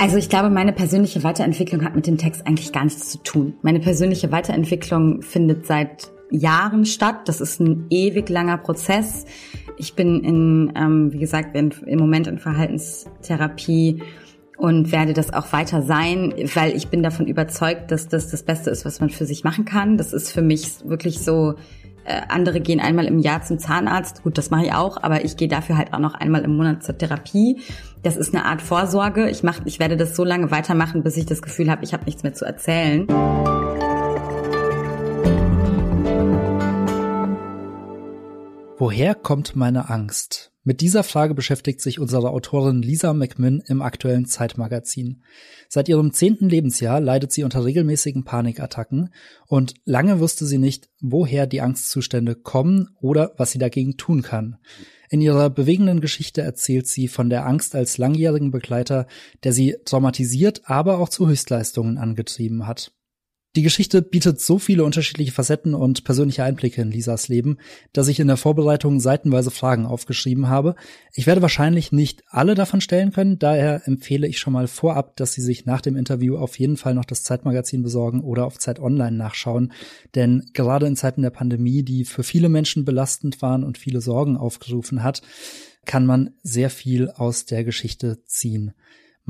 Also ich glaube, meine persönliche Weiterentwicklung hat mit dem Text eigentlich gar nichts zu tun. Meine persönliche Weiterentwicklung findet seit Jahren statt. Das ist ein ewig langer Prozess. Ich bin in, ähm, wie gesagt, in, im Moment in Verhaltenstherapie und werde das auch weiter sein, weil ich bin davon überzeugt, dass das das Beste ist, was man für sich machen kann. Das ist für mich wirklich so äh, andere gehen einmal im Jahr zum Zahnarzt. Gut, das mache ich auch, aber ich gehe dafür halt auch noch einmal im Monat zur Therapie. Das ist eine Art Vorsorge. Ich mach, ich werde das so lange weitermachen, bis ich das Gefühl habe, ich habe nichts mehr zu erzählen. Woher kommt meine Angst? Mit dieser Frage beschäftigt sich unsere Autorin Lisa McMinn im aktuellen Zeitmagazin. Seit ihrem zehnten Lebensjahr leidet sie unter regelmäßigen Panikattacken und lange wusste sie nicht, woher die Angstzustände kommen oder was sie dagegen tun kann. In ihrer bewegenden Geschichte erzählt sie von der Angst als langjährigen Begleiter, der sie traumatisiert, aber auch zu Höchstleistungen angetrieben hat. Die Geschichte bietet so viele unterschiedliche Facetten und persönliche Einblicke in Lisas Leben, dass ich in der Vorbereitung seitenweise Fragen aufgeschrieben habe. Ich werde wahrscheinlich nicht alle davon stellen können, daher empfehle ich schon mal vorab, dass Sie sich nach dem Interview auf jeden Fall noch das Zeitmagazin besorgen oder auf Zeit Online nachschauen, denn gerade in Zeiten der Pandemie, die für viele Menschen belastend waren und viele Sorgen aufgerufen hat, kann man sehr viel aus der Geschichte ziehen.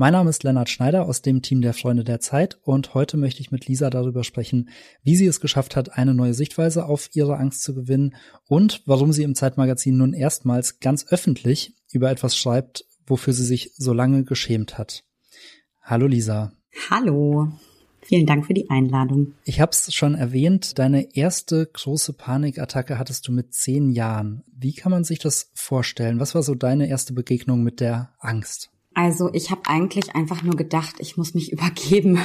Mein Name ist Lennart Schneider aus dem Team der Freunde der Zeit und heute möchte ich mit Lisa darüber sprechen, wie sie es geschafft hat, eine neue Sichtweise auf ihre Angst zu gewinnen und warum sie im Zeitmagazin nun erstmals ganz öffentlich über etwas schreibt, wofür sie sich so lange geschämt hat. Hallo Lisa. Hallo. Vielen Dank für die Einladung. Ich habe es schon erwähnt, deine erste große Panikattacke hattest du mit zehn Jahren. Wie kann man sich das vorstellen? Was war so deine erste Begegnung mit der Angst? Also ich habe eigentlich einfach nur gedacht, ich muss mich übergeben.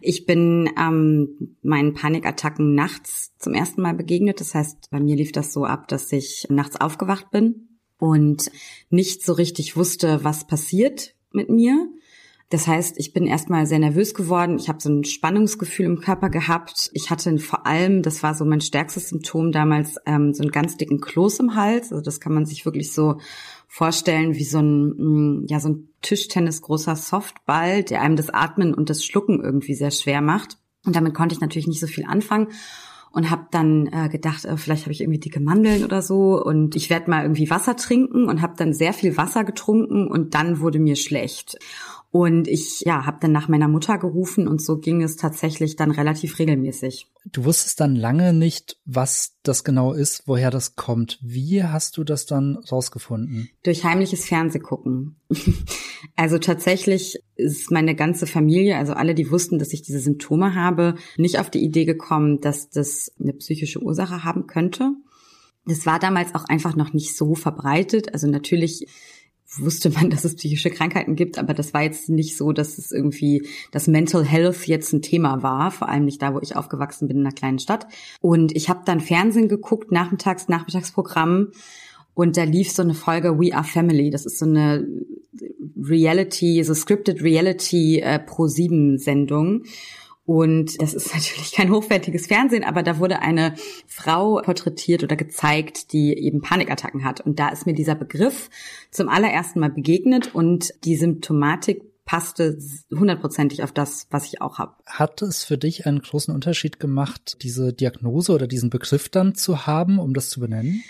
ich bin ähm, meinen Panikattacken nachts zum ersten Mal begegnet. Das heißt, bei mir lief das so ab, dass ich nachts aufgewacht bin und nicht so richtig wusste, was passiert mit mir. Das heißt, ich bin erstmal sehr nervös geworden. Ich habe so ein Spannungsgefühl im Körper gehabt. Ich hatte vor allem, das war so mein stärkstes Symptom damals, ähm, so einen ganz dicken Kloß im Hals. Also das kann man sich wirklich so vorstellen wie so ein, mm, ja, so ein Tischtennis großer Softball, der einem das Atmen und das Schlucken irgendwie sehr schwer macht. Und damit konnte ich natürlich nicht so viel anfangen und habe dann äh, gedacht, äh, vielleicht habe ich irgendwie dicke Mandeln oder so und ich werde mal irgendwie Wasser trinken und habe dann sehr viel Wasser getrunken und dann wurde mir schlecht. Und ich ja, habe dann nach meiner Mutter gerufen und so ging es tatsächlich dann relativ regelmäßig. Du wusstest dann lange nicht, was das genau ist, woher das kommt. Wie hast du das dann rausgefunden? Durch heimliches Fernsehgucken. also tatsächlich ist meine ganze Familie, also alle, die wussten, dass ich diese Symptome habe, nicht auf die Idee gekommen, dass das eine psychische Ursache haben könnte. Das war damals auch einfach noch nicht so verbreitet. Also natürlich wusste man, dass es psychische Krankheiten gibt, aber das war jetzt nicht so, dass es irgendwie das Mental Health jetzt ein Thema war, vor allem nicht da, wo ich aufgewachsen bin in einer kleinen Stadt. Und ich habe dann Fernsehen geguckt, nachmittags, Nachmittagsprogramm und da lief so eine Folge We Are Family. Das ist so eine Reality, so scripted Reality äh, Pro 7 Sendung. Und das ist natürlich kein hochwertiges Fernsehen, aber da wurde eine Frau porträtiert oder gezeigt, die eben Panikattacken hat. Und da ist mir dieser Begriff zum allerersten Mal begegnet und die Symptomatik passte hundertprozentig auf das, was ich auch habe. Hat es für dich einen großen Unterschied gemacht, diese Diagnose oder diesen Begriff dann zu haben, um das zu benennen?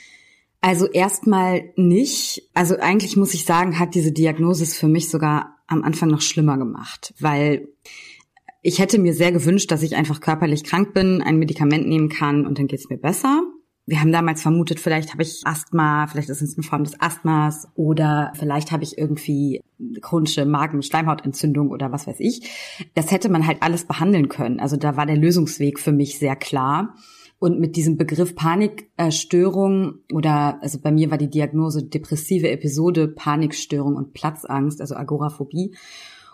Also erstmal nicht. Also eigentlich muss ich sagen, hat diese Diagnose es für mich sogar am Anfang noch schlimmer gemacht, weil ich hätte mir sehr gewünscht, dass ich einfach körperlich krank bin, ein Medikament nehmen kann und dann geht's mir besser. Wir haben damals vermutet, vielleicht habe ich Asthma, vielleicht ist es eine Form des Asthmas oder vielleicht habe ich irgendwie chronische Magen-Schleimhautentzündung oder was weiß ich. Das hätte man halt alles behandeln können. Also da war der Lösungsweg für mich sehr klar. Und mit diesem Begriff Panikstörung oder, also bei mir war die Diagnose depressive Episode, Panikstörung und Platzangst, also Agoraphobie.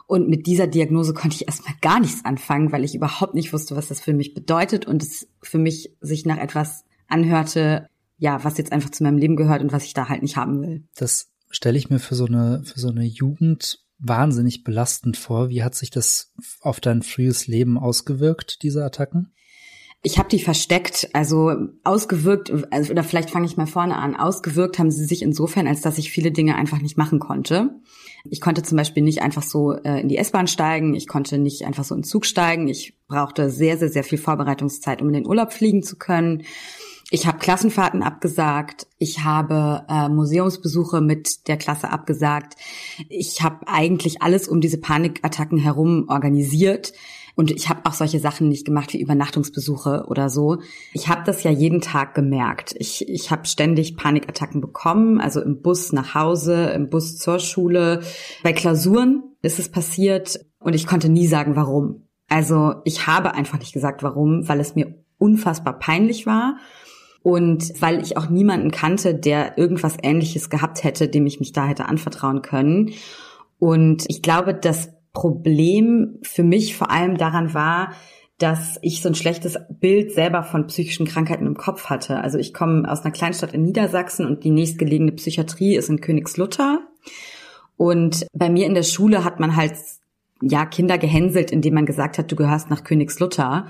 Und mit dieser Diagnose konnte ich erstmal gar nichts anfangen, weil ich überhaupt nicht wusste, was das für mich bedeutet und es für mich sich nach etwas anhörte, ja, was jetzt einfach zu meinem Leben gehört und was ich da halt nicht haben will. Das stelle ich mir für so eine, für so eine Jugend wahnsinnig belastend vor. Wie hat sich das auf dein frühes Leben ausgewirkt, diese Attacken? Ich habe die versteckt, also ausgewirkt, also, oder vielleicht fange ich mal vorne an. Ausgewirkt haben sie sich insofern, als dass ich viele Dinge einfach nicht machen konnte. Ich konnte zum Beispiel nicht einfach so äh, in die S-Bahn steigen, ich konnte nicht einfach so in den Zug steigen. Ich brauchte sehr, sehr, sehr viel Vorbereitungszeit, um in den Urlaub fliegen zu können. Ich habe Klassenfahrten abgesagt. Ich habe äh, Museumsbesuche mit der Klasse abgesagt. Ich habe eigentlich alles um diese Panikattacken herum organisiert. Und ich habe auch solche Sachen nicht gemacht wie Übernachtungsbesuche oder so. Ich habe das ja jeden Tag gemerkt. Ich, ich habe ständig Panikattacken bekommen, also im Bus nach Hause, im Bus zur Schule. Bei Klausuren ist es passiert und ich konnte nie sagen, warum. Also ich habe einfach nicht gesagt, warum, weil es mir unfassbar peinlich war und weil ich auch niemanden kannte, der irgendwas Ähnliches gehabt hätte, dem ich mich da hätte anvertrauen können. Und ich glaube, das Problem für mich vor allem daran war, dass ich so ein schlechtes Bild selber von psychischen Krankheiten im Kopf hatte. Also ich komme aus einer Kleinstadt in Niedersachsen und die nächstgelegene Psychiatrie ist in Königslutter. Und bei mir in der Schule hat man halt ja Kinder gehänselt, indem man gesagt hat, du gehörst nach Königslutter.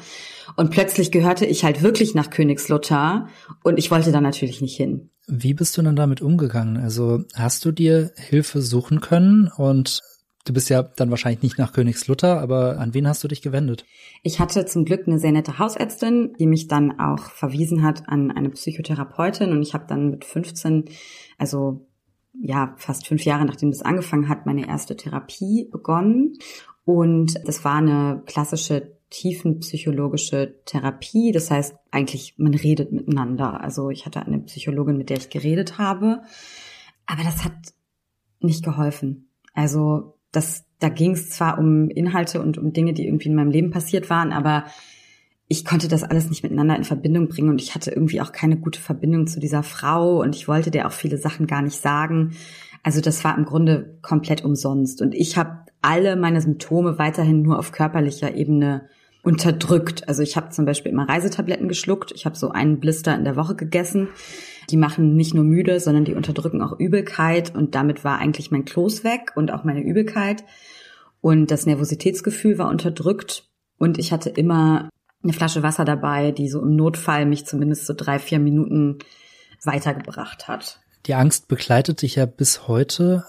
Und plötzlich gehörte ich halt wirklich nach Königslutter und ich wollte da natürlich nicht hin. Wie bist du dann damit umgegangen? Also hast du dir Hilfe suchen können und Du bist ja dann wahrscheinlich nicht nach Königslutter, aber an wen hast du dich gewendet? Ich hatte zum Glück eine sehr nette Hausärztin, die mich dann auch verwiesen hat an eine Psychotherapeutin und ich habe dann mit 15, also ja, fast fünf Jahre nachdem das angefangen hat, meine erste Therapie begonnen. Und das war eine klassische tiefenpsychologische Therapie. Das heißt, eigentlich, man redet miteinander. Also ich hatte eine Psychologin, mit der ich geredet habe. Aber das hat nicht geholfen. Also das, da ging es zwar um Inhalte und um Dinge, die irgendwie in meinem Leben passiert waren, aber ich konnte das alles nicht miteinander in Verbindung bringen und ich hatte irgendwie auch keine gute Verbindung zu dieser Frau und ich wollte der auch viele Sachen gar nicht sagen. Also das war im Grunde komplett umsonst und ich habe alle meine Symptome weiterhin nur auf körperlicher Ebene unterdrückt. Also ich habe zum Beispiel immer Reisetabletten geschluckt. Ich habe so einen Blister in der Woche gegessen. Die machen nicht nur müde, sondern die unterdrücken auch Übelkeit und damit war eigentlich mein Kloß weg und auch meine Übelkeit. Und das Nervositätsgefühl war unterdrückt und ich hatte immer eine Flasche Wasser dabei, die so im Notfall mich zumindest so drei, vier Minuten weitergebracht hat. Die Angst begleitet dich ja bis heute.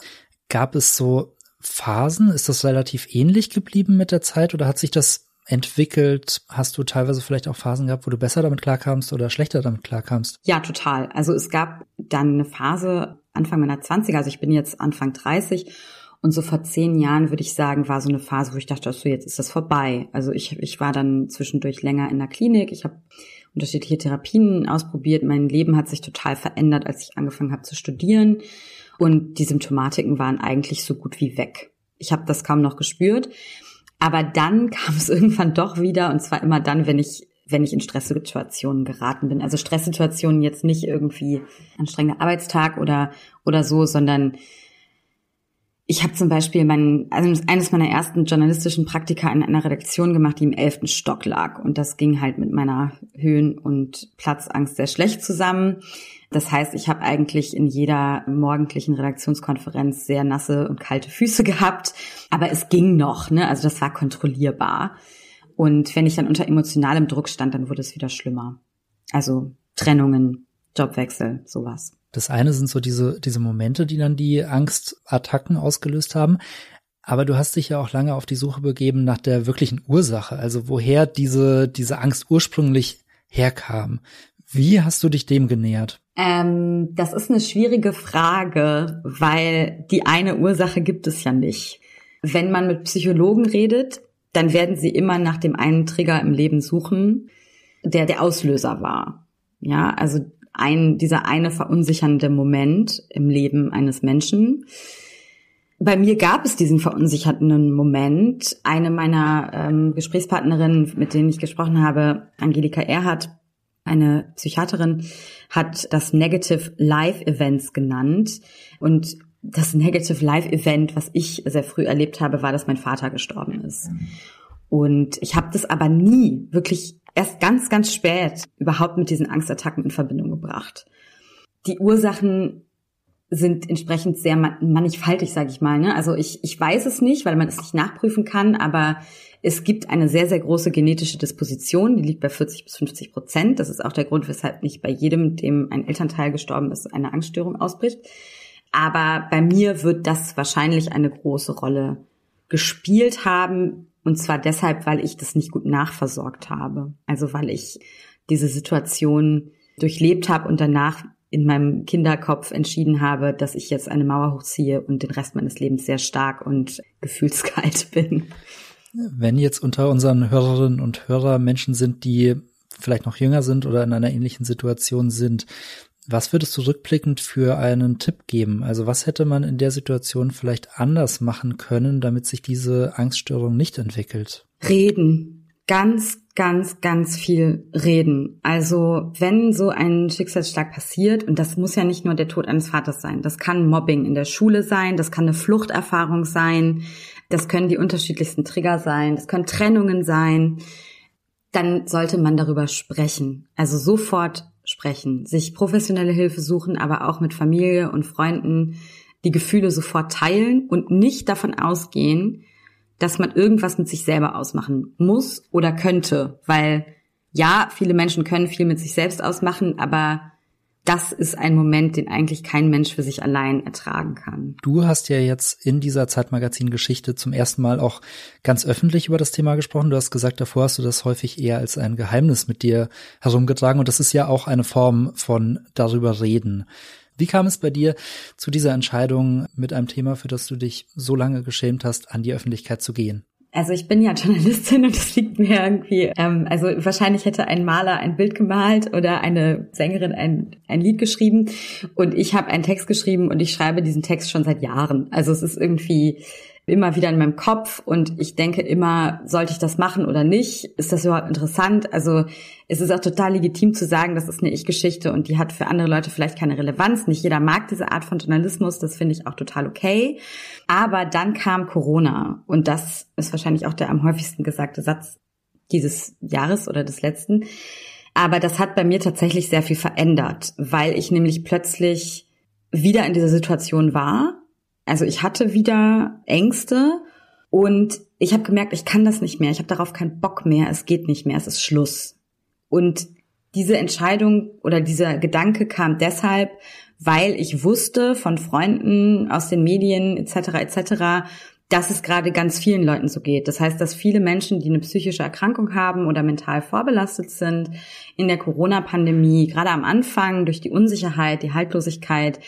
Gab es so Phasen? Ist das relativ ähnlich geblieben mit der Zeit oder hat sich das entwickelt? Hast du teilweise vielleicht auch Phasen gehabt, wo du besser damit klarkamst oder schlechter damit klarkamst? Ja, total. Also es gab dann eine Phase Anfang meiner 20er, also ich bin jetzt Anfang 30 und so vor zehn Jahren würde ich sagen, war so eine Phase, wo ich dachte, so jetzt ist das vorbei. Also ich, ich war dann zwischendurch länger in der Klinik. Ich habe unterschiedliche Therapien ausprobiert. Mein Leben hat sich total verändert, als ich angefangen habe zu studieren. Und die Symptomatiken waren eigentlich so gut wie weg. Ich habe das kaum noch gespürt. Aber dann kam es irgendwann doch wieder und zwar immer dann, wenn ich wenn ich in Stresssituationen geraten bin. Also Stresssituationen jetzt nicht irgendwie anstrengender Arbeitstag oder oder so, sondern ich habe zum Beispiel mein, also eines meiner ersten journalistischen Praktika in einer Redaktion gemacht, die im elften Stock lag. Und das ging halt mit meiner Höhen- und Platzangst sehr schlecht zusammen. Das heißt, ich habe eigentlich in jeder morgendlichen Redaktionskonferenz sehr nasse und kalte Füße gehabt, aber es ging noch, ne? Also das war kontrollierbar. Und wenn ich dann unter emotionalem Druck stand, dann wurde es wieder schlimmer. Also Trennungen, Jobwechsel, sowas. Das eine sind so diese, diese Momente, die dann die Angstattacken ausgelöst haben. Aber du hast dich ja auch lange auf die Suche begeben nach der wirklichen Ursache, also woher diese, diese Angst ursprünglich herkam. Wie hast du dich dem genähert? Ähm, das ist eine schwierige Frage, weil die eine Ursache gibt es ja nicht. Wenn man mit Psychologen redet, dann werden sie immer nach dem einen Trigger im Leben suchen, der der Auslöser war. Ja, also ein, dieser eine verunsichernde Moment im Leben eines Menschen. Bei mir gab es diesen verunsichernden Moment. Eine meiner ähm, Gesprächspartnerinnen, mit denen ich gesprochen habe, Angelika Erhardt, eine Psychiaterin, hat das Negative Life Events genannt. Und das Negative Life Event, was ich sehr früh erlebt habe, war, dass mein Vater gestorben ist. Und ich habe das aber nie wirklich erst ganz, ganz spät überhaupt mit diesen Angstattacken in Verbindung gebracht. Die Ursachen sind entsprechend sehr mannigfaltig, sage ich mal. Ne? Also ich, ich weiß es nicht, weil man es nicht nachprüfen kann, aber Es gibt eine sehr, sehr große genetische Disposition, die liegt bei 40 bis 50 Prozent. Das ist auch der Grund, weshalb nicht bei jedem, dem ein Elternteil gestorben ist, eine Angststörung ausbricht. Aber bei mir wird das wahrscheinlich eine große Rolle gespielt haben. Und zwar deshalb, weil ich das nicht gut nachversorgt habe. Also weil ich diese Situation durchlebt habe und danach in meinem Kinderkopf entschieden habe, dass ich jetzt eine Mauer hochziehe und den Rest meines Lebens sehr stark und gefühlskalt bin. Wenn jetzt unter unseren Hörerinnen und Hörern Menschen sind, die vielleicht noch jünger sind oder in einer ähnlichen Situation sind, was würdest du rückblickend für einen Tipp geben? Also was hätte man in der Situation vielleicht anders machen können, damit sich diese Angststörung nicht entwickelt? Reden. Ganz, ganz, ganz viel reden. Also wenn so ein Schicksalsschlag passiert, und das muss ja nicht nur der Tod eines Vaters sein, das kann Mobbing in der Schule sein, das kann eine Fluchterfahrung sein, das können die unterschiedlichsten Trigger sein, das können Trennungen sein, dann sollte man darüber sprechen. Also sofort sprechen, sich professionelle Hilfe suchen, aber auch mit Familie und Freunden die Gefühle sofort teilen und nicht davon ausgehen, dass man irgendwas mit sich selber ausmachen muss oder könnte, weil ja, viele Menschen können viel mit sich selbst ausmachen, aber das ist ein Moment, den eigentlich kein Mensch für sich allein ertragen kann. Du hast ja jetzt in dieser Zeitmagazin-Geschichte zum ersten Mal auch ganz öffentlich über das Thema gesprochen. Du hast gesagt, davor hast du das häufig eher als ein Geheimnis mit dir herumgetragen. Und das ist ja auch eine Form von darüber reden. Wie kam es bei dir zu dieser Entscheidung, mit einem Thema, für das du dich so lange geschämt hast, an die Öffentlichkeit zu gehen? Also ich bin ja Journalistin und das liegt mir irgendwie, ähm, also wahrscheinlich hätte ein Maler ein Bild gemalt oder eine Sängerin ein, ein Lied geschrieben und ich habe einen Text geschrieben und ich schreibe diesen Text schon seit Jahren. Also es ist irgendwie, immer wieder in meinem Kopf und ich denke immer, sollte ich das machen oder nicht? Ist das überhaupt interessant? Also es ist auch total legitim zu sagen, das ist eine Ich-Geschichte und die hat für andere Leute vielleicht keine Relevanz. Nicht jeder mag diese Art von Journalismus, das finde ich auch total okay. Aber dann kam Corona und das ist wahrscheinlich auch der am häufigsten gesagte Satz dieses Jahres oder des letzten. Aber das hat bei mir tatsächlich sehr viel verändert, weil ich nämlich plötzlich wieder in dieser Situation war also ich hatte wieder Ängste und ich habe gemerkt, ich kann das nicht mehr. Ich habe darauf keinen Bock mehr. Es geht nicht mehr. Es ist Schluss. Und diese Entscheidung oder dieser Gedanke kam deshalb, weil ich wusste von Freunden aus den Medien etc. etc., dass es gerade ganz vielen Leuten so geht. Das heißt, dass viele Menschen, die eine psychische Erkrankung haben oder mental vorbelastet sind, in der Corona-Pandemie, gerade am Anfang durch die Unsicherheit, die Haltlosigkeit,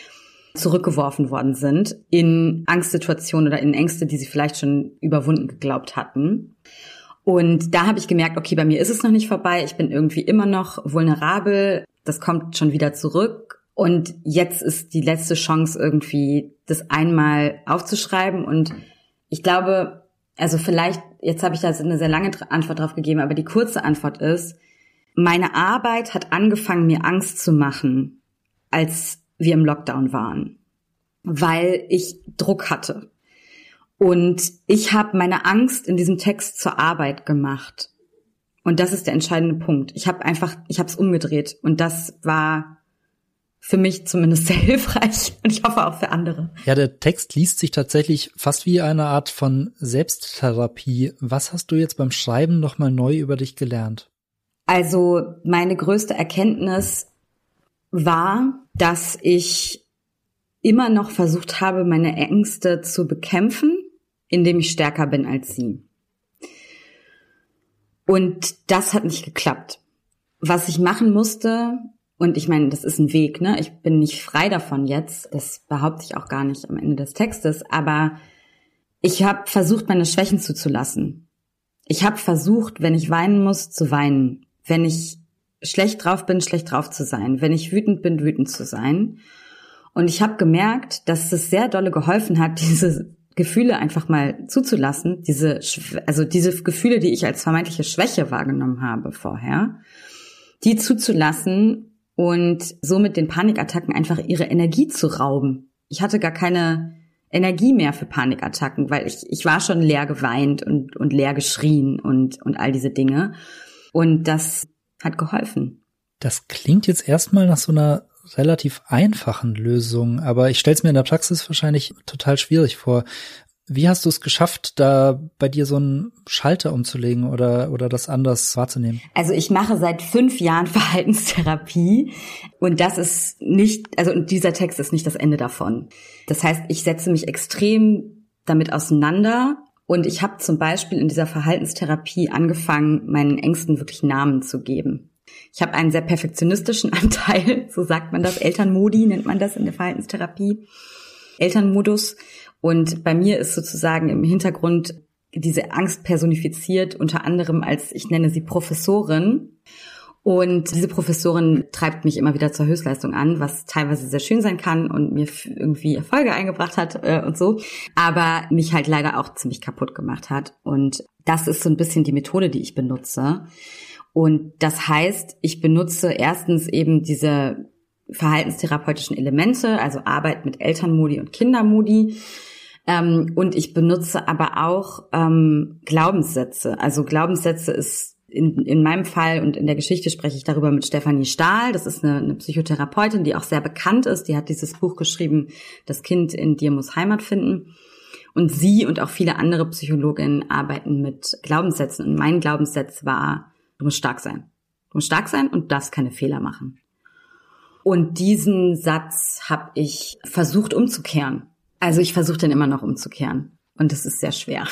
zurückgeworfen worden sind in Angstsituationen oder in Ängste, die sie vielleicht schon überwunden geglaubt hatten. Und da habe ich gemerkt, okay, bei mir ist es noch nicht vorbei. Ich bin irgendwie immer noch vulnerabel. Das kommt schon wieder zurück. Und jetzt ist die letzte Chance irgendwie, das einmal aufzuschreiben. Und ich glaube, also vielleicht, jetzt habe ich da eine sehr lange Antwort drauf gegeben, aber die kurze Antwort ist, meine Arbeit hat angefangen, mir Angst zu machen, als wir im Lockdown waren, weil ich Druck hatte. Und ich habe meine Angst in diesem Text zur Arbeit gemacht. Und das ist der entscheidende Punkt. Ich habe einfach, ich habe es umgedreht. Und das war für mich zumindest sehr hilfreich und ich hoffe auch für andere. Ja, der Text liest sich tatsächlich fast wie eine Art von Selbsttherapie. Was hast du jetzt beim Schreiben nochmal neu über dich gelernt? Also meine größte Erkenntnis war, dass ich immer noch versucht habe, meine Ängste zu bekämpfen, indem ich stärker bin als sie. Und das hat nicht geklappt. Was ich machen musste, und ich meine, das ist ein Weg, ne? Ich bin nicht frei davon jetzt. Das behaupte ich auch gar nicht am Ende des Textes. Aber ich habe versucht, meine Schwächen zuzulassen. Ich habe versucht, wenn ich weinen muss, zu weinen. Wenn ich schlecht drauf bin, schlecht drauf zu sein, wenn ich wütend bin, wütend zu sein. Und ich habe gemerkt, dass es sehr dolle geholfen hat, diese Gefühle einfach mal zuzulassen, diese also diese Gefühle, die ich als vermeintliche Schwäche wahrgenommen habe vorher, die zuzulassen und somit den Panikattacken einfach ihre Energie zu rauben. Ich hatte gar keine Energie mehr für Panikattacken, weil ich ich war schon leer geweint und und leer geschrien und und all diese Dinge. Und das hat geholfen. Das klingt jetzt erstmal nach so einer relativ einfachen Lösung, aber ich stelle es mir in der Praxis wahrscheinlich total schwierig vor. Wie hast du es geschafft, da bei dir so einen Schalter umzulegen oder, oder das anders wahrzunehmen? Also ich mache seit fünf Jahren Verhaltenstherapie und das ist nicht, also dieser Text ist nicht das Ende davon. Das heißt, ich setze mich extrem damit auseinander und ich habe zum Beispiel in dieser Verhaltenstherapie angefangen, meinen Ängsten wirklich Namen zu geben. Ich habe einen sehr perfektionistischen Anteil, so sagt man das, Elternmodi nennt man das in der Verhaltenstherapie, Elternmodus. Und bei mir ist sozusagen im Hintergrund diese Angst personifiziert, unter anderem als, ich nenne sie Professorin. Und diese Professorin treibt mich immer wieder zur Höchstleistung an, was teilweise sehr schön sein kann und mir irgendwie Erfolge eingebracht hat äh, und so, aber mich halt leider auch ziemlich kaputt gemacht hat. Und das ist so ein bisschen die Methode, die ich benutze. Und das heißt, ich benutze erstens eben diese verhaltenstherapeutischen Elemente, also Arbeit mit Elternmodi und Kindermodi. Ähm, und ich benutze aber auch ähm, Glaubenssätze. Also Glaubenssätze ist in, in meinem Fall und in der Geschichte spreche ich darüber mit Stefanie Stahl. Das ist eine, eine Psychotherapeutin, die auch sehr bekannt ist. Die hat dieses Buch geschrieben, Das Kind in dir muss Heimat finden. Und sie und auch viele andere Psychologinnen arbeiten mit Glaubenssätzen. Und mein Glaubenssatz war, du musst stark sein. Du musst stark sein und darfst keine Fehler machen. Und diesen Satz habe ich versucht umzukehren. Also ich versuche den immer noch umzukehren. Und das ist sehr schwer.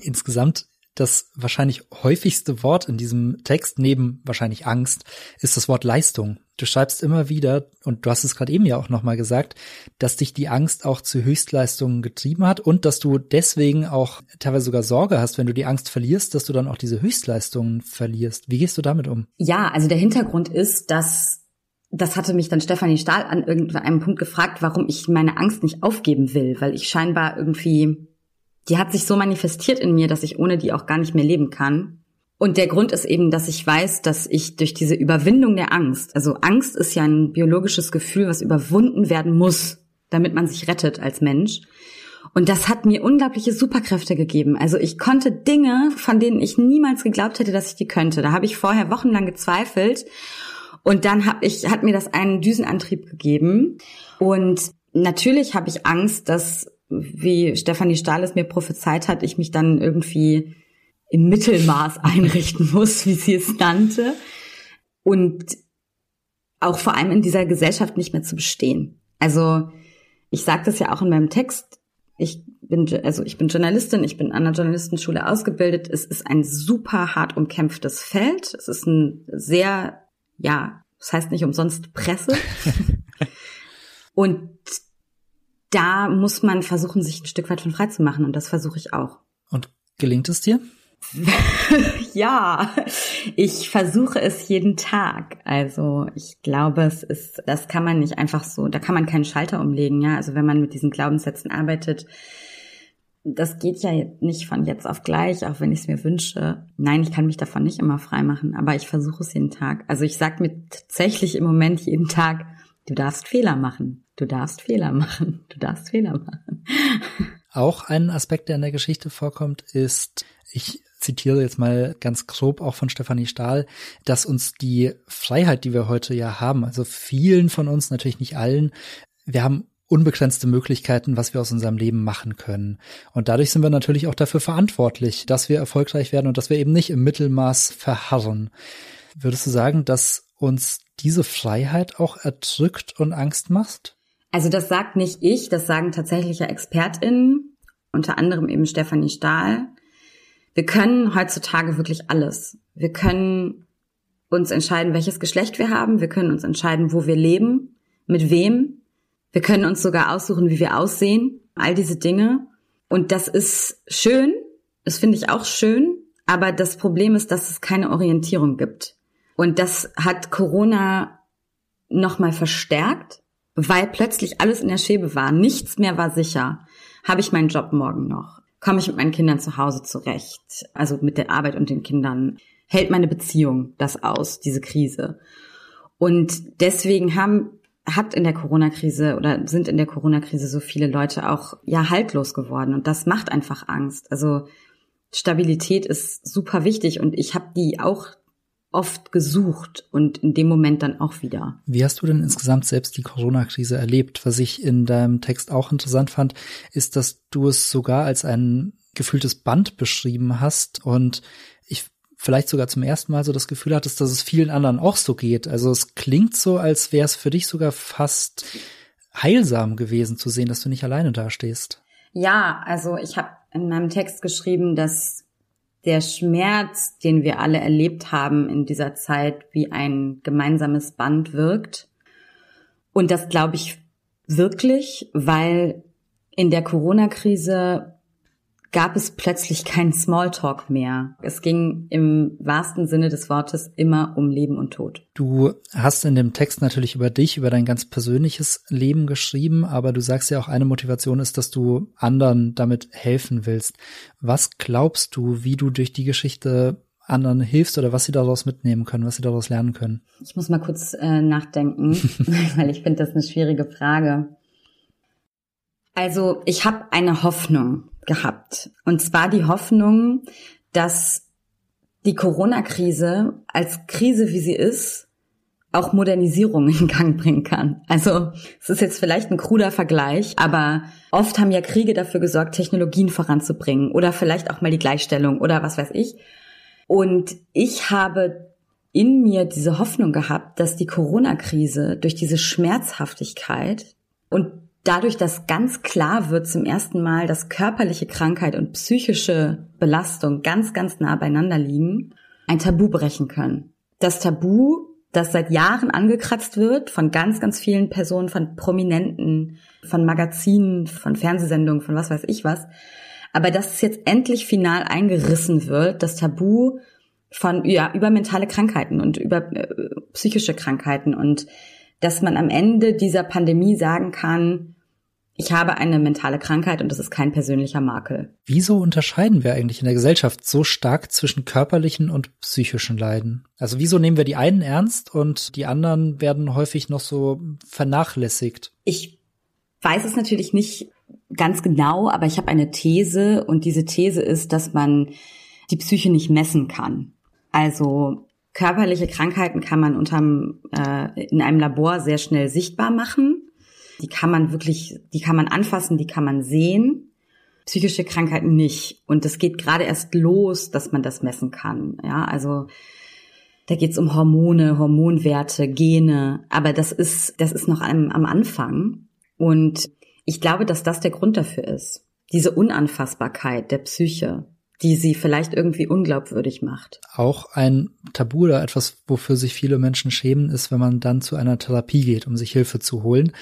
Insgesamt das wahrscheinlich häufigste Wort in diesem Text, neben wahrscheinlich Angst, ist das Wort Leistung. Du schreibst immer wieder, und du hast es gerade eben ja auch nochmal gesagt, dass dich die Angst auch zu Höchstleistungen getrieben hat und dass du deswegen auch teilweise sogar Sorge hast, wenn du die Angst verlierst, dass du dann auch diese Höchstleistungen verlierst. Wie gehst du damit um? Ja, also der Hintergrund ist, dass das hatte mich dann Stefanie Stahl an irgendeinem Punkt gefragt, warum ich meine Angst nicht aufgeben will, weil ich scheinbar irgendwie, die hat sich so manifestiert in mir, dass ich ohne die auch gar nicht mehr leben kann. Und der Grund ist eben, dass ich weiß, dass ich durch diese Überwindung der Angst, also Angst ist ja ein biologisches Gefühl, was überwunden werden muss, damit man sich rettet als Mensch. Und das hat mir unglaubliche Superkräfte gegeben. Also ich konnte Dinge, von denen ich niemals geglaubt hätte, dass ich die könnte. Da habe ich vorher wochenlang gezweifelt und dann hab ich, hat mir das einen Düsenantrieb gegeben. Und natürlich habe ich Angst, dass, wie Stefanie Stahl es mir prophezeit hat, ich mich dann irgendwie im Mittelmaß einrichten muss, wie sie es nannte. Und auch vor allem in dieser Gesellschaft nicht mehr zu bestehen. Also ich sage das ja auch in meinem Text. Ich bin also ich bin Journalistin, ich bin an der Journalistenschule ausgebildet. Es ist ein super hart umkämpftes Feld. Es ist ein sehr ja, das heißt nicht umsonst Presse. und da muss man versuchen, sich ein Stück weit von frei zu machen und das versuche ich auch. Und gelingt es dir? ja, ich versuche es jeden Tag. Also ich glaube, es ist, das kann man nicht einfach so, da kann man keinen Schalter umlegen, ja. Also wenn man mit diesen Glaubenssätzen arbeitet, das geht ja nicht von jetzt auf gleich, auch wenn ich es mir wünsche. Nein, ich kann mich davon nicht immer frei machen, aber ich versuche es jeden Tag. Also ich sage mir tatsächlich im Moment jeden Tag, du darfst Fehler machen, du darfst Fehler machen, du darfst Fehler machen. Auch ein Aspekt, der in der Geschichte vorkommt, ist, ich zitiere jetzt mal ganz grob auch von Stefanie Stahl, dass uns die Freiheit, die wir heute ja haben, also vielen von uns, natürlich nicht allen, wir haben unbegrenzte Möglichkeiten, was wir aus unserem Leben machen können. Und dadurch sind wir natürlich auch dafür verantwortlich, dass wir erfolgreich werden und dass wir eben nicht im Mittelmaß verharren. Würdest du sagen, dass uns diese Freiheit auch erdrückt und Angst macht? Also das sagt nicht ich, das sagen tatsächliche ExpertInnen, unter anderem eben Stefanie Stahl. Wir können heutzutage wirklich alles. Wir können uns entscheiden, welches Geschlecht wir haben. Wir können uns entscheiden, wo wir leben, mit wem. Wir können uns sogar aussuchen, wie wir aussehen, all diese Dinge. Und das ist schön, das finde ich auch schön, aber das Problem ist, dass es keine Orientierung gibt. Und das hat Corona nochmal verstärkt, weil plötzlich alles in der Schäbe war. Nichts mehr war sicher. Habe ich meinen Job morgen noch? Komme ich mit meinen Kindern zu Hause zurecht? Also mit der Arbeit und den Kindern? Hält meine Beziehung das aus, diese Krise? Und deswegen haben hat in der Corona-Krise oder sind in der Corona-Krise so viele Leute auch ja haltlos geworden und das macht einfach Angst. Also Stabilität ist super wichtig und ich habe die auch oft gesucht und in dem Moment dann auch wieder. Wie hast du denn insgesamt selbst die Corona-Krise erlebt? Was ich in deinem Text auch interessant fand, ist, dass du es sogar als ein gefühltes Band beschrieben hast und ich vielleicht sogar zum ersten Mal so das Gefühl hattest, dass es vielen anderen auch so geht. Also es klingt so, als wäre es für dich sogar fast heilsam gewesen zu sehen, dass du nicht alleine dastehst. Ja, also ich habe in meinem Text geschrieben, dass der Schmerz, den wir alle erlebt haben in dieser Zeit, wie ein gemeinsames Band wirkt. Und das glaube ich wirklich, weil in der Corona-Krise gab es plötzlich keinen Smalltalk mehr. Es ging im wahrsten Sinne des Wortes immer um Leben und Tod. Du hast in dem Text natürlich über dich, über dein ganz persönliches Leben geschrieben, aber du sagst ja auch, eine Motivation ist, dass du anderen damit helfen willst. Was glaubst du, wie du durch die Geschichte anderen hilfst oder was sie daraus mitnehmen können, was sie daraus lernen können? Ich muss mal kurz äh, nachdenken, weil ich finde das eine schwierige Frage. Also ich habe eine Hoffnung gehabt. Und zwar die Hoffnung, dass die Corona-Krise als Krise, wie sie ist, auch Modernisierung in Gang bringen kann. Also es ist jetzt vielleicht ein kruder Vergleich, aber oft haben ja Kriege dafür gesorgt, Technologien voranzubringen oder vielleicht auch mal die Gleichstellung oder was weiß ich. Und ich habe in mir diese Hoffnung gehabt, dass die Corona-Krise durch diese Schmerzhaftigkeit und dadurch, dass ganz klar wird zum ersten Mal, dass körperliche Krankheit und psychische Belastung ganz, ganz nah beieinander liegen, ein Tabu brechen können. Das Tabu, das seit Jahren angekratzt wird von ganz, ganz vielen Personen, von Prominenten, von Magazinen, von Fernsehsendungen, von was weiß ich was. Aber dass es jetzt endlich final eingerissen wird, das Tabu von, ja, über mentale Krankheiten und über äh, psychische Krankheiten und dass man am Ende dieser Pandemie sagen kann, ich habe eine mentale Krankheit und das ist kein persönlicher Makel. Wieso unterscheiden wir eigentlich in der Gesellschaft so stark zwischen körperlichen und psychischen Leiden? Also wieso nehmen wir die einen ernst und die anderen werden häufig noch so vernachlässigt? Ich weiß es natürlich nicht ganz genau, aber ich habe eine These und diese These ist, dass man die Psyche nicht messen kann. Also körperliche Krankheiten kann man unterm, äh, in einem Labor sehr schnell sichtbar machen die kann man wirklich, die kann man anfassen, die kann man sehen. Psychische Krankheiten nicht. Und es geht gerade erst los, dass man das messen kann. Ja, also da geht's um Hormone, Hormonwerte, Gene. Aber das ist, das ist noch am, am Anfang. Und ich glaube, dass das der Grund dafür ist. Diese Unanfassbarkeit der Psyche, die sie vielleicht irgendwie unglaubwürdig macht. Auch ein Tabu oder etwas, wofür sich viele Menschen schämen, ist, wenn man dann zu einer Therapie geht, um sich Hilfe zu holen.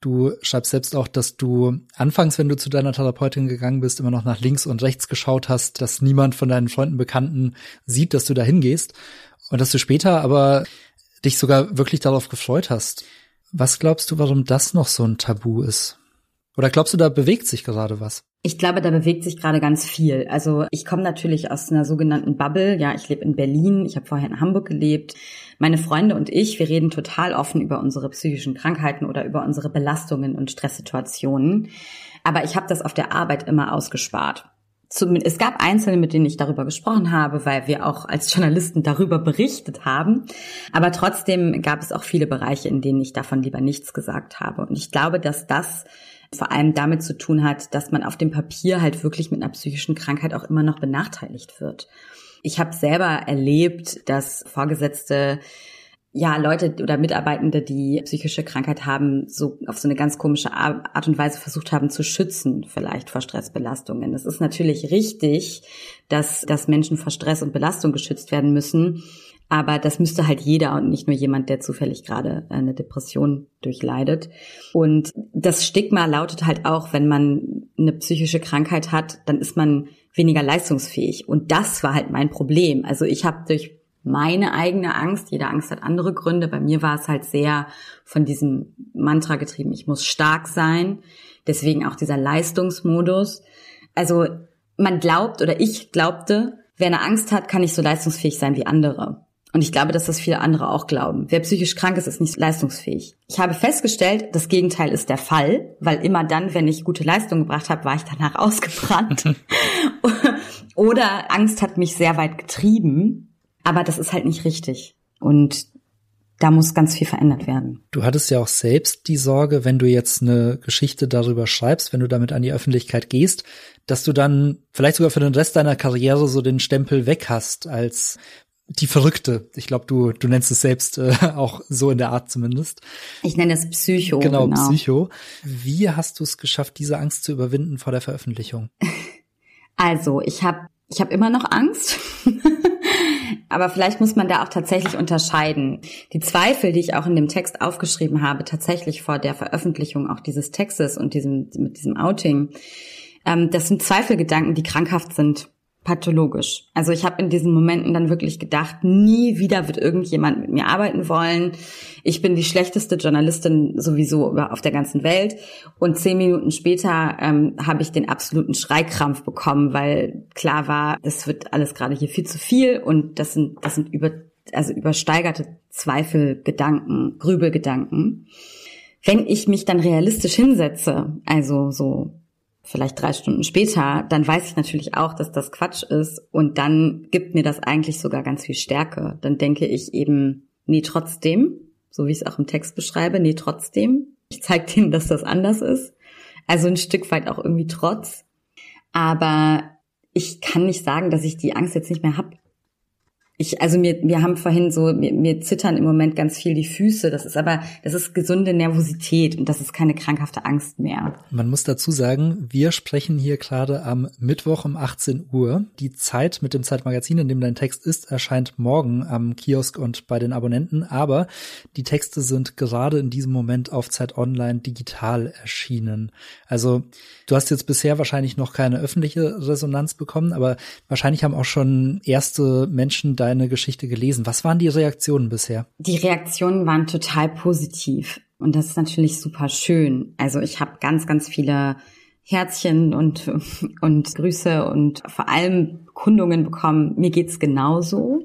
Du schreibst selbst auch, dass du anfangs, wenn du zu deiner Therapeutin gegangen bist, immer noch nach links und rechts geschaut hast, dass niemand von deinen Freunden, Bekannten sieht, dass du da hingehst. Und dass du später aber dich sogar wirklich darauf gefreut hast. Was glaubst du, warum das noch so ein Tabu ist? Oder glaubst du, da bewegt sich gerade was? Ich glaube, da bewegt sich gerade ganz viel. Also ich komme natürlich aus einer sogenannten Bubble. Ja, ich lebe in Berlin, ich habe vorher in Hamburg gelebt. Meine Freunde und ich, wir reden total offen über unsere psychischen Krankheiten oder über unsere Belastungen und Stresssituationen. Aber ich habe das auf der Arbeit immer ausgespart. Es gab Einzelne, mit denen ich darüber gesprochen habe, weil wir auch als Journalisten darüber berichtet haben. Aber trotzdem gab es auch viele Bereiche, in denen ich davon lieber nichts gesagt habe. Und ich glaube, dass das vor allem damit zu tun hat, dass man auf dem Papier halt wirklich mit einer psychischen Krankheit auch immer noch benachteiligt wird. Ich habe selber erlebt, dass Vorgesetzte ja, Leute oder Mitarbeitende, die psychische Krankheit haben, so auf so eine ganz komische Art und Weise versucht haben zu schützen, vielleicht vor Stressbelastungen. Es ist natürlich richtig, dass, dass Menschen vor Stress und Belastung geschützt werden müssen. Aber das müsste halt jeder und nicht nur jemand, der zufällig gerade eine Depression durchleidet. Und das Stigma lautet halt auch, wenn man eine psychische Krankheit hat, dann ist man weniger leistungsfähig. Und das war halt mein Problem. Also ich habe durch meine eigene Angst, jede Angst hat andere Gründe. Bei mir war es halt sehr von diesem Mantra getrieben, ich muss stark sein. Deswegen auch dieser Leistungsmodus. Also man glaubt oder ich glaubte, wer eine Angst hat, kann nicht so leistungsfähig sein wie andere. Und ich glaube, dass das viele andere auch glauben. Wer psychisch krank ist, ist nicht leistungsfähig. Ich habe festgestellt, das Gegenteil ist der Fall, weil immer dann, wenn ich gute Leistung gebracht habe, war ich danach ausgebrannt. Oder Angst hat mich sehr weit getrieben. Aber das ist halt nicht richtig. Und da muss ganz viel verändert werden. Du hattest ja auch selbst die Sorge, wenn du jetzt eine Geschichte darüber schreibst, wenn du damit an die Öffentlichkeit gehst, dass du dann vielleicht sogar für den Rest deiner Karriere so den Stempel weg hast als die Verrückte. Ich glaube, du, du nennst es selbst äh, auch so in der Art zumindest. Ich nenne es Psycho. Genau, genau. Psycho. Wie hast du es geschafft, diese Angst zu überwinden vor der Veröffentlichung? Also, ich habe ich hab immer noch Angst. Aber vielleicht muss man da auch tatsächlich unterscheiden. Die Zweifel, die ich auch in dem Text aufgeschrieben habe, tatsächlich vor der Veröffentlichung auch dieses Textes und diesem, mit diesem Outing, ähm, das sind Zweifelgedanken, die krankhaft sind pathologisch. Also ich habe in diesen Momenten dann wirklich gedacht, nie wieder wird irgendjemand mit mir arbeiten wollen. Ich bin die schlechteste Journalistin sowieso auf der ganzen Welt. Und zehn Minuten später ähm, habe ich den absoluten Schreikrampf bekommen, weil klar war, das wird alles gerade hier viel zu viel und das sind das sind über also übersteigerte Zweifelgedanken, Grübelgedanken. Wenn ich mich dann realistisch hinsetze, also so vielleicht drei Stunden später, dann weiß ich natürlich auch, dass das Quatsch ist und dann gibt mir das eigentlich sogar ganz viel Stärke. Dann denke ich eben, nee, trotzdem, so wie ich es auch im Text beschreibe, nee, trotzdem. Ich zeige denen, dass das anders ist. Also ein Stück weit auch irgendwie trotz. Aber ich kann nicht sagen, dass ich die Angst jetzt nicht mehr habe ich, also mir, wir haben vorhin so, mir, mir zittern im Moment ganz viel die Füße. Das ist aber, das ist gesunde Nervosität und das ist keine krankhafte Angst mehr. Man muss dazu sagen, wir sprechen hier gerade am Mittwoch um 18 Uhr. Die Zeit mit dem Zeitmagazin, in dem dein Text ist, erscheint morgen am Kiosk und bei den Abonnenten. Aber die Texte sind gerade in diesem Moment auf Zeit Online digital erschienen. Also du hast jetzt bisher wahrscheinlich noch keine öffentliche Resonanz bekommen, aber wahrscheinlich haben auch schon erste Menschen deine Geschichte gelesen. Was waren die Reaktionen bisher? Die Reaktionen waren total positiv und das ist natürlich super schön. Also ich habe ganz, ganz viele Herzchen und, und Grüße und vor allem Kundungen bekommen. Mir geht's genauso.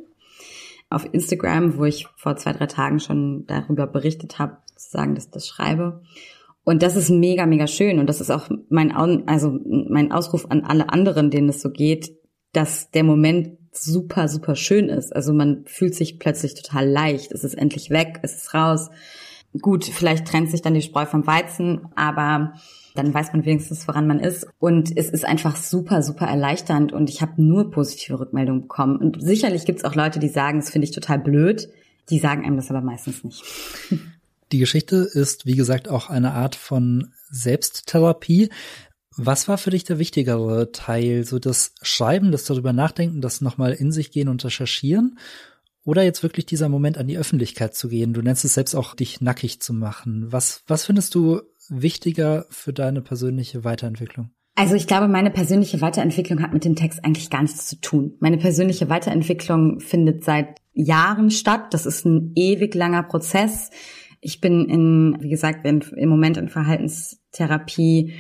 Auf Instagram, wo ich vor zwei, drei Tagen schon darüber berichtet habe, sozusagen, dass ich das schreibe. Und das ist mega, mega schön. Und das ist auch mein, also mein Ausruf an alle anderen, denen es so geht, dass der Moment super, super schön ist. Also man fühlt sich plötzlich total leicht. Es ist endlich weg, es ist raus. Gut, vielleicht trennt sich dann die Spreu vom Weizen, aber dann weiß man wenigstens, woran man ist. Und es ist einfach super, super erleichternd und ich habe nur positive Rückmeldungen bekommen. Und sicherlich gibt es auch Leute, die sagen, das finde ich total blöd. Die sagen einem das aber meistens nicht. Die Geschichte ist, wie gesagt, auch eine Art von Selbsttherapie. Was war für dich der wichtigere Teil? So das Schreiben, das darüber nachdenken, das nochmal in sich gehen und recherchieren? Oder jetzt wirklich dieser Moment an die Öffentlichkeit zu gehen? Du nennst es selbst auch, dich nackig zu machen. Was, was findest du wichtiger für deine persönliche Weiterentwicklung? Also ich glaube, meine persönliche Weiterentwicklung hat mit dem Text eigentlich gar nichts zu tun. Meine persönliche Weiterentwicklung findet seit Jahren statt. Das ist ein ewig langer Prozess. Ich bin in, wie gesagt, im Moment in Verhaltenstherapie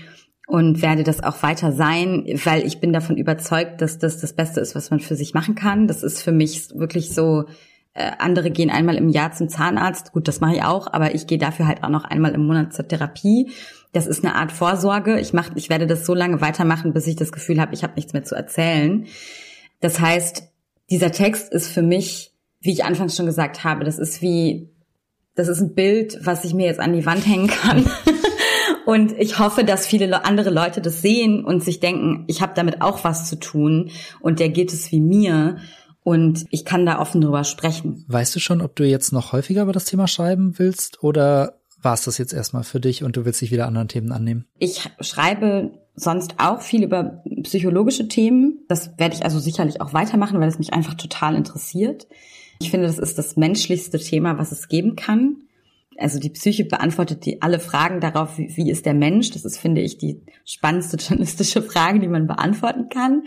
und werde das auch weiter sein, weil ich bin davon überzeugt, dass das das Beste ist, was man für sich machen kann. Das ist für mich wirklich so, äh, andere gehen einmal im Jahr zum Zahnarzt, gut, das mache ich auch, aber ich gehe dafür halt auch noch einmal im Monat zur Therapie. Das ist eine Art Vorsorge. Ich mach, ich werde das so lange weitermachen, bis ich das Gefühl habe, ich habe nichts mehr zu erzählen. Das heißt, dieser Text ist für mich, wie ich anfangs schon gesagt habe, das ist wie, das ist ein Bild, was ich mir jetzt an die Wand hängen kann. Und ich hoffe, dass viele andere Leute das sehen und sich denken, ich habe damit auch was zu tun und der geht es wie mir und ich kann da offen drüber sprechen. Weißt du schon, ob du jetzt noch häufiger über das Thema schreiben willst oder war es das jetzt erstmal für dich und du willst dich wieder anderen Themen annehmen? Ich schreibe sonst auch viel über psychologische Themen. Das werde ich also sicherlich auch weitermachen, weil es mich einfach total interessiert. Ich finde, das ist das menschlichste Thema, was es geben kann also die Psyche beantwortet die alle Fragen darauf, wie, wie ist der Mensch. Das ist, finde ich, die spannendste journalistische Frage, die man beantworten kann.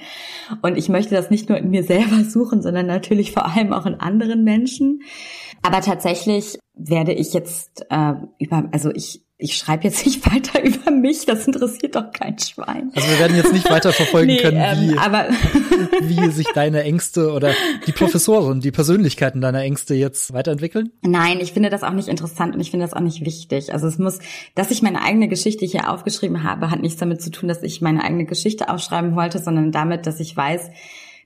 Und ich möchte das nicht nur in mir selber suchen, sondern natürlich vor allem auch in anderen Menschen. Aber tatsächlich werde ich jetzt äh, über, also ich ich schreibe jetzt nicht weiter über mich, das interessiert doch kein Schwein. Also wir werden jetzt nicht weiter verfolgen nee, können, wie, ähm, aber wie sich deine Ängste oder die Professoren, die Persönlichkeiten deiner Ängste jetzt weiterentwickeln? Nein, ich finde das auch nicht interessant und ich finde das auch nicht wichtig. Also es muss, dass ich meine eigene Geschichte hier aufgeschrieben habe, hat nichts damit zu tun, dass ich meine eigene Geschichte aufschreiben wollte, sondern damit, dass ich weiß,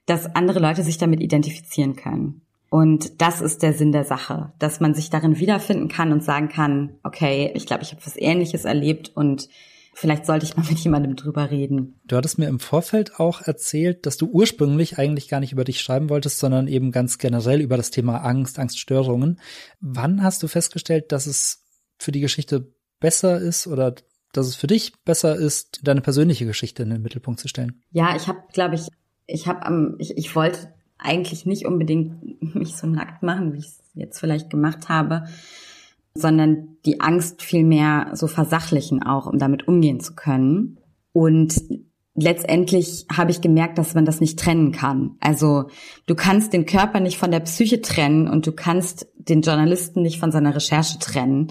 dass andere Leute sich damit identifizieren können. Und das ist der Sinn der Sache, dass man sich darin wiederfinden kann und sagen kann, okay, ich glaube, ich habe was Ähnliches erlebt und vielleicht sollte ich mal mit jemandem drüber reden. Du hattest mir im Vorfeld auch erzählt, dass du ursprünglich eigentlich gar nicht über dich schreiben wolltest, sondern eben ganz generell über das Thema Angst, Angststörungen. Wann hast du festgestellt, dass es für die Geschichte besser ist oder dass es für dich besser ist, deine persönliche Geschichte in den Mittelpunkt zu stellen? Ja, ich habe, glaube ich, ich habe am, ich, ich wollte eigentlich nicht unbedingt mich so nackt machen, wie ich es jetzt vielleicht gemacht habe, sondern die Angst viel mehr so versachlichen auch, um damit umgehen zu können. Und letztendlich habe ich gemerkt, dass man das nicht trennen kann. Also du kannst den Körper nicht von der Psyche trennen und du kannst den Journalisten nicht von seiner Recherche trennen.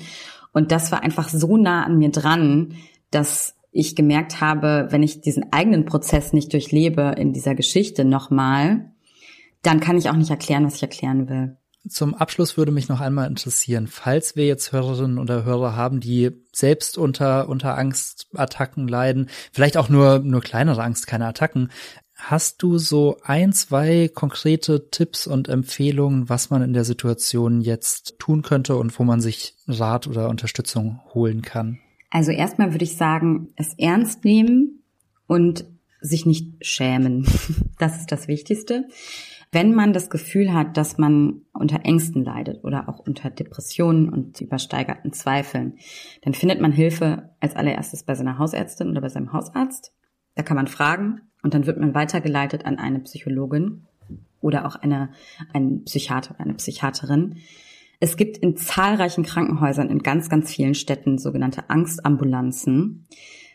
Und das war einfach so nah an mir dran, dass ich gemerkt habe, wenn ich diesen eigenen Prozess nicht durchlebe in dieser Geschichte nochmal, dann kann ich auch nicht erklären, was ich erklären will. Zum Abschluss würde mich noch einmal interessieren, falls wir jetzt Hörerinnen oder Hörer haben, die selbst unter, unter Angstattacken leiden, vielleicht auch nur, nur kleinere Angst, keine Attacken. Hast du so ein, zwei konkrete Tipps und Empfehlungen, was man in der Situation jetzt tun könnte und wo man sich Rat oder Unterstützung holen kann? Also erstmal würde ich sagen, es ernst nehmen und sich nicht schämen. Das ist das Wichtigste. Wenn man das Gefühl hat, dass man unter Ängsten leidet oder auch unter Depressionen und übersteigerten Zweifeln, dann findet man Hilfe als allererstes bei seiner Hausärztin oder bei seinem Hausarzt. Da kann man fragen und dann wird man weitergeleitet an eine Psychologin oder auch eine, einen Psychiater eine Psychiaterin. Es gibt in zahlreichen Krankenhäusern in ganz, ganz vielen Städten sogenannte Angstambulanzen.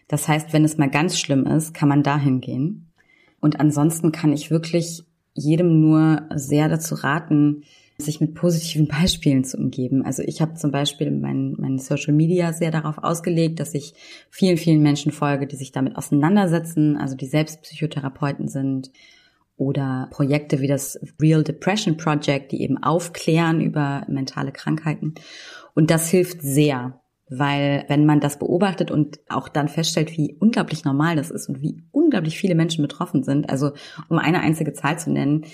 Das heißt, wenn es mal ganz schlimm ist, kann man dahin gehen. Und ansonsten kann ich wirklich jedem nur sehr dazu raten, sich mit positiven Beispielen zu umgeben. Also ich habe zum Beispiel mein, mein Social Media sehr darauf ausgelegt, dass ich vielen, vielen Menschen folge, die sich damit auseinandersetzen, also die selbst Psychotherapeuten sind oder Projekte wie das Real Depression Project, die eben aufklären über mentale Krankheiten. Und das hilft sehr, weil wenn man das beobachtet und auch dann feststellt, wie unglaublich normal das ist und wie unglaublich viele Menschen betroffen sind, also um eine einzige Zahl zu nennen,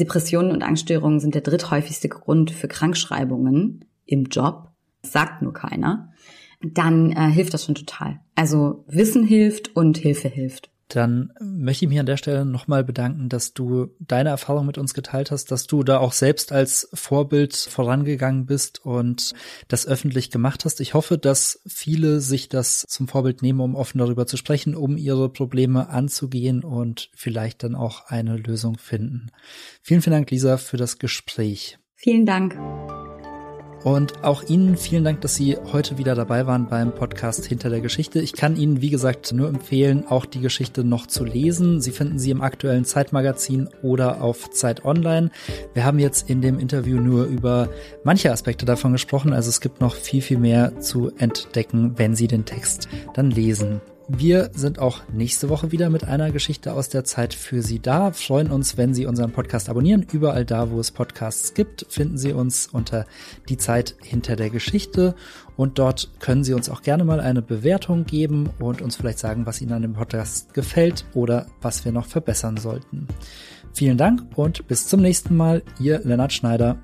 Depressionen und Angststörungen sind der dritthäufigste Grund für Krankschreibungen im Job, sagt nur keiner, dann äh, hilft das schon total. Also Wissen hilft und Hilfe hilft dann möchte ich mich an der Stelle nochmal bedanken, dass du deine Erfahrung mit uns geteilt hast, dass du da auch selbst als Vorbild vorangegangen bist und das öffentlich gemacht hast. Ich hoffe, dass viele sich das zum Vorbild nehmen, um offen darüber zu sprechen, um ihre Probleme anzugehen und vielleicht dann auch eine Lösung finden. Vielen, vielen Dank, Lisa, für das Gespräch. Vielen Dank. Und auch Ihnen vielen Dank, dass Sie heute wieder dabei waren beim Podcast Hinter der Geschichte. Ich kann Ihnen, wie gesagt, nur empfehlen, auch die Geschichte noch zu lesen. Sie finden sie im aktuellen Zeitmagazin oder auf Zeit Online. Wir haben jetzt in dem Interview nur über manche Aspekte davon gesprochen. Also es gibt noch viel, viel mehr zu entdecken, wenn Sie den Text dann lesen. Wir sind auch nächste Woche wieder mit einer Geschichte aus der Zeit für Sie da. Freuen uns, wenn Sie unseren Podcast abonnieren. Überall da, wo es Podcasts gibt, finden Sie uns unter die Zeit hinter der Geschichte. Und dort können Sie uns auch gerne mal eine Bewertung geben und uns vielleicht sagen, was Ihnen an dem Podcast gefällt oder was wir noch verbessern sollten. Vielen Dank und bis zum nächsten Mal. Ihr Lennart Schneider.